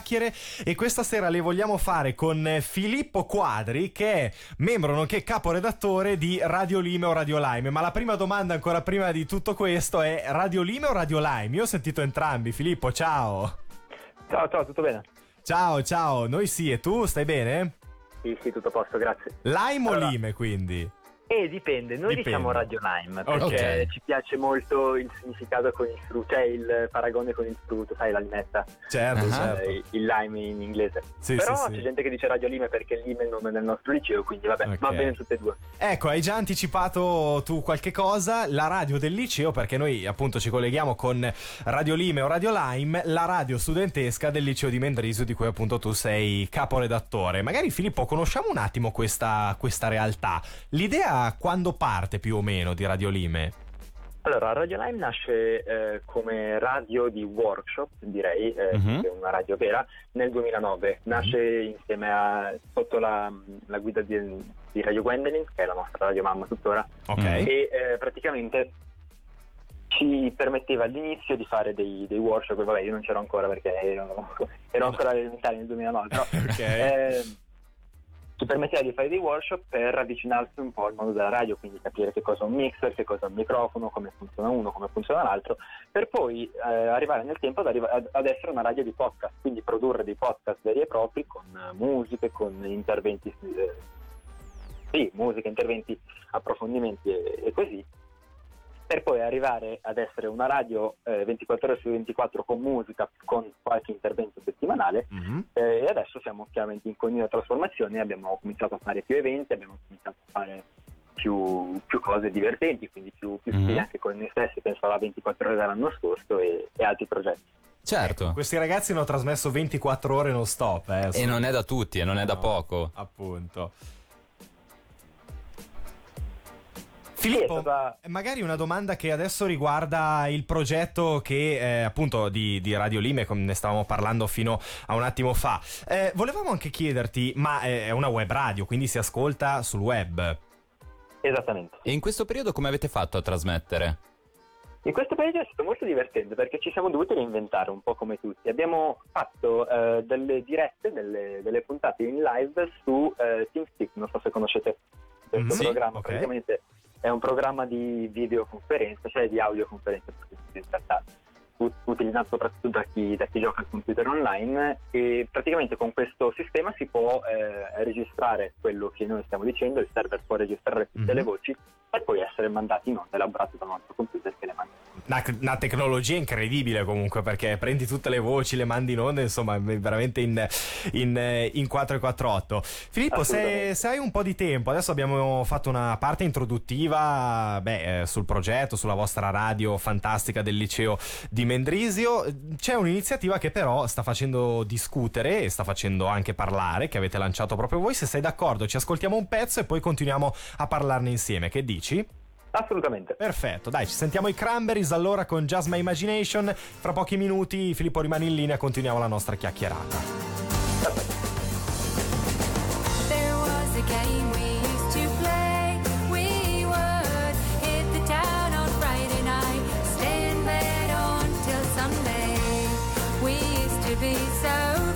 chiacchiere e questa sera le vogliamo fare con Filippo Quadri che è membro nonché caporedattore di Radio Lime o Radio Lime. Ma la prima domanda ancora prima di tutto questo è Radio Lime o Radio Lime? Io ho sentito entrambi. Filippo, ciao. Ciao, ciao, tutto bene? Ciao, ciao, noi sì, e tu stai bene? Sì, sì, tutto a posto, grazie. Lime allora, o Lime quindi? Eh, dipende, noi dipende. diciamo Radio Lime perché okay. ci piace molto il significato con il frutto, cioè il paragone con il frutto, sai la limetta. Certo, uh-huh. certo. Il, il lime in inglese. Sì, Però sì, c'è sì. gente che dice Radio Lime perché il Lime è il nome del nostro liceo, quindi vabbè, okay. va bene tutte e due. Ecco, hai già anticipato tu qualche cosa, la radio del liceo, perché noi appunto ci colleghiamo con Radio Lime o Radio Lime, la radio studentesca del liceo di Mendrisio di cui appunto tu sei caporedattore. Magari Filippo conosciamo un attimo questa, questa realtà. L'idea quando parte più o meno di Radio Lime? Allora, Radio Lime nasce eh, come radio di workshop, direi, eh, uh-huh. è una radio vera, nel 2009. Nasce uh-huh. insieme a, sotto la, la guida di, di, Radio Gwendolyn, che è la nostra radio mamma tuttora, okay. e eh, praticamente ci permetteva all'inizio di fare dei, dei, workshop, vabbè io non c'ero ancora perché ero, ero ancora elementare nel 2009, però... okay. Eh, ci permetteva di fare dei workshop per avvicinarsi un po' al mondo della radio, quindi capire che cosa è un mixer, che cosa è un microfono, come funziona uno, come funziona l'altro, per poi eh, arrivare nel tempo ad, arriva- ad, essere una radio di podcast, quindi produrre dei podcast veri e propri con uh, musiche, con interventi, eh, sì, musiche, interventi, approfondimenti e, e così, per poi arrivare ad essere una radio eh, 24 ore su 24 con musica, con qualche intervento settimanale mm-hmm. eh, e adesso siamo chiaramente in continua trasformazione, abbiamo cominciato a fare più eventi, abbiamo cominciato a fare più, più cose divertenti, quindi più, più mm-hmm. anche con noi stessi, penso alla 24 ore dell'anno scorso e, e altri progetti. Certo. Ecco, questi ragazzi hanno trasmesso 24 ore non stop. Eh, e non è da tutti, e non è no, da poco. Appunto. Filippo, magari una domanda che adesso riguarda il progetto che eh, appunto di, di, Radio Lime, come ne stavamo parlando fino a un attimo fa. Eh, volevamo anche chiederti, ma è una web radio, quindi si ascolta sul web? Esattamente. E in questo periodo come avete fatto a trasmettere? In questo periodo è stato molto divertente perché ci siamo dovuti reinventare un po' come tutti. Abbiamo fatto eh, delle dirette, delle, delle, puntate in live su eh, TeamSpeak, non so se conoscete questo mm, programma. okay. Praticamente è un programma di videoconferenza, cioè di audioconferenza per trattare, utilizzato soprattutto da chi, da chi, gioca al computer online e praticamente con questo sistema si può eh, registrare quello che noi stiamo dicendo, il server può registrare tutte mm-hmm. le voci e poi essere mandati in onda elaborati dal nostro computer che le manda una, una, tecnologia incredibile comunque perché prendi tutte le voci, le mandi in onda, insomma, veramente in, in, in 448. Filippo, se, se, hai un po' di tempo, adesso abbiamo fatto una parte introduttiva beh, eh, sul progetto, sulla vostra radio fantastica del liceo di Mendrisio. C'è un'iniziativa che però sta facendo discutere e sta facendo anche parlare, che avete lanciato proprio voi. Se sei d'accordo, ci ascoltiamo un pezzo e poi continuiamo a parlarne insieme. Che dici? Assolutamente. Perfetto, dai, ci sentiamo i Cranberries allora con Just My Imagination. Fra pochi minuti Filippo rimane in linea, continuiamo la nostra chiacchierata. Perfetto. be so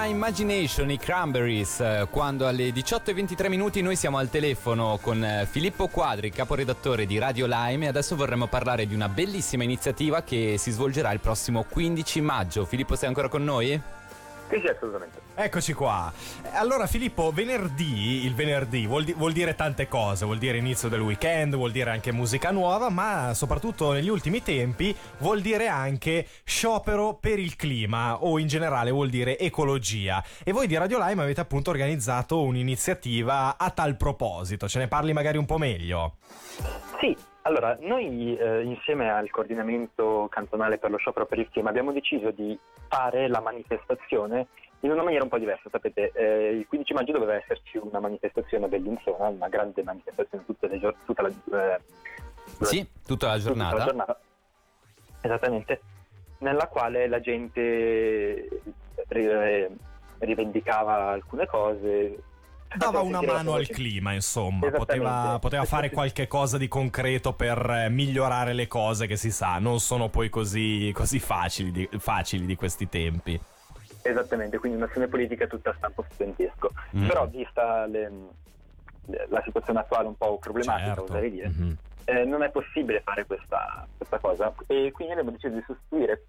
My Imagination, i Cranberries, eh, quando alle 18.23 minuti noi siamo al telefono con eh, Filippo Quadri, caporedattore di Radio Lime e adesso vorremmo parlare di una bellissima iniziativa che si svolgerà il prossimo 15 maggio. Filippo sei ancora con noi? Sì, sì, assolutamente. Eccoci qua. Allora Filippo, venerdì, il venerdì vuol, di- vuol, dire tante cose, vuol dire inizio del weekend, vuol dire anche musica nuova, ma soprattutto negli ultimi tempi vuol dire anche sciopero per il clima o in generale vuol dire ecologia. E voi di Radio Lime avete appunto organizzato un'iniziativa a tal proposito, ce ne parli magari un po' meglio? Sì, allora, noi eh, insieme al coordinamento cantonale per lo sciopero per il clima abbiamo deciso di fare la manifestazione in una maniera un po' diversa. Sapete, eh, il 15 maggio doveva esserci una manifestazione a Bellinzona, una grande manifestazione gior- tutta, la, eh, sì, tutta la giornata. Tutta la giornata. Esattamente, nella quale la gente eh, rivendicava alcune cose, dava una mano al clima, insomma, poteva, poteva, fare qualche cosa di concreto per eh, migliorare le cose che si sa, non sono poi così, così facili, di, facili, di, questi tempi. Esattamente, quindi un'azione politica tutta a stampo studentesco. Mm. Però vista le, la situazione attuale un po' problematica, certo. oserei dire, mm-hmm. eh, non è possibile fare questa, questa cosa e quindi abbiamo deciso di sostituire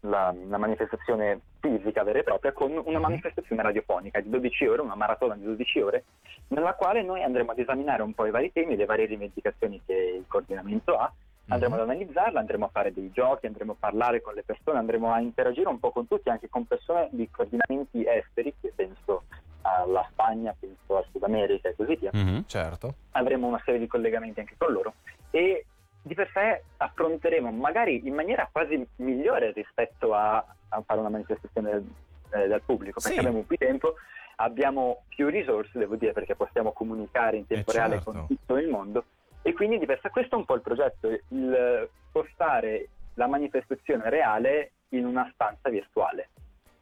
la, la, manifestazione fisica vera e propria con una mhm. manifestazione radiofonica di 12 ore, una maratona di 12 ore, nella quale noi andremo ad esaminare un po' i vari temi, le varie rivendicazioni che il coordinamento ha, andremo mm-hmm. ad analizzarla, andremo a fare dei giochi, andremo a parlare con le persone, andremo a interagire un po' con tutti, anche con persone di coordinamenti esteri, che penso alla Spagna, penso al Sud America e così via. Mm-hmm, certo. Avremo una serie di collegamenti anche con loro e di per sé affronteremo magari in maniera quasi migliore rispetto a, a fare una manifestazione eh, dal pubblico, perché sì. abbiamo più tempo, abbiamo più risorse, devo dire, perché possiamo comunicare in tempo eh reale certo. con tutto il mondo e quindi di per sé questo è un po' il progetto, il spostare la manifestazione reale in una stanza virtuale.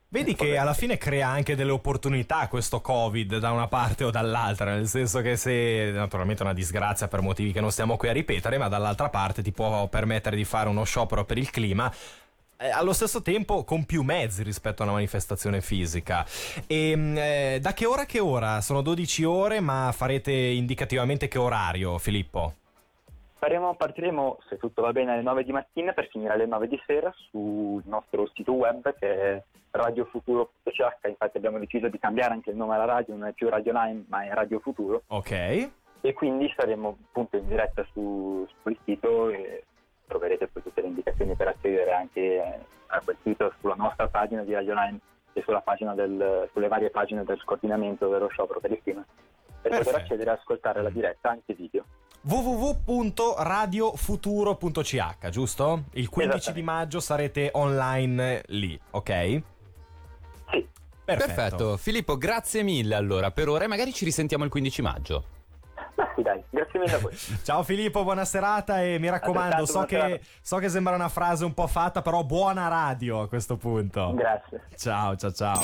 Vedi che alla fine crea anche delle opportunità questo Covid da una parte o dall'altra, nel senso che se naturalmente è una disgrazia per motivi che non stiamo qui a ripetere, ma dall'altra parte ti può permettere di fare uno sciopero per il clima eh, allo stesso tempo con più mezzi rispetto a una manifestazione fisica. E ehm, eh, da che ora a che ora? Sono 12 ore, ma farete indicativamente che orario, Filippo? Faremo, partiremo, se tutto va bene, alle 9 di mattina per finire alle 9 di sera sul nostro sito web che è radiofuturo.ch. Infatti abbiamo deciso di cambiare anche il nome alla radio, non è più Radio Line, ma è Radio Futuro. Ok. E quindi saremo appunto in diretta su, sul sito e troverete poi tutte le indicazioni per accedere anche a quel sito sulla nostra pagina di Radio Line e del, sulle varie pagine del coordinamento dello sciopero per il clima per Perfetto. poter accedere e ascoltare la diretta anche video www.radiofuturo.ch, giusto? Il 15 di maggio sarete online lì, ok? Sì. Perfetto. Perfetto. Filippo, grazie mille allora per ora e magari ci risentiamo il 15 maggio. Ma sì, dai, grazie mille a voi. Ciao Filippo, buona serata e mi raccomando, so che, so che sembra una frase un po' fatta, però buona radio a questo punto. Grazie. Ciao, ciao, ciao.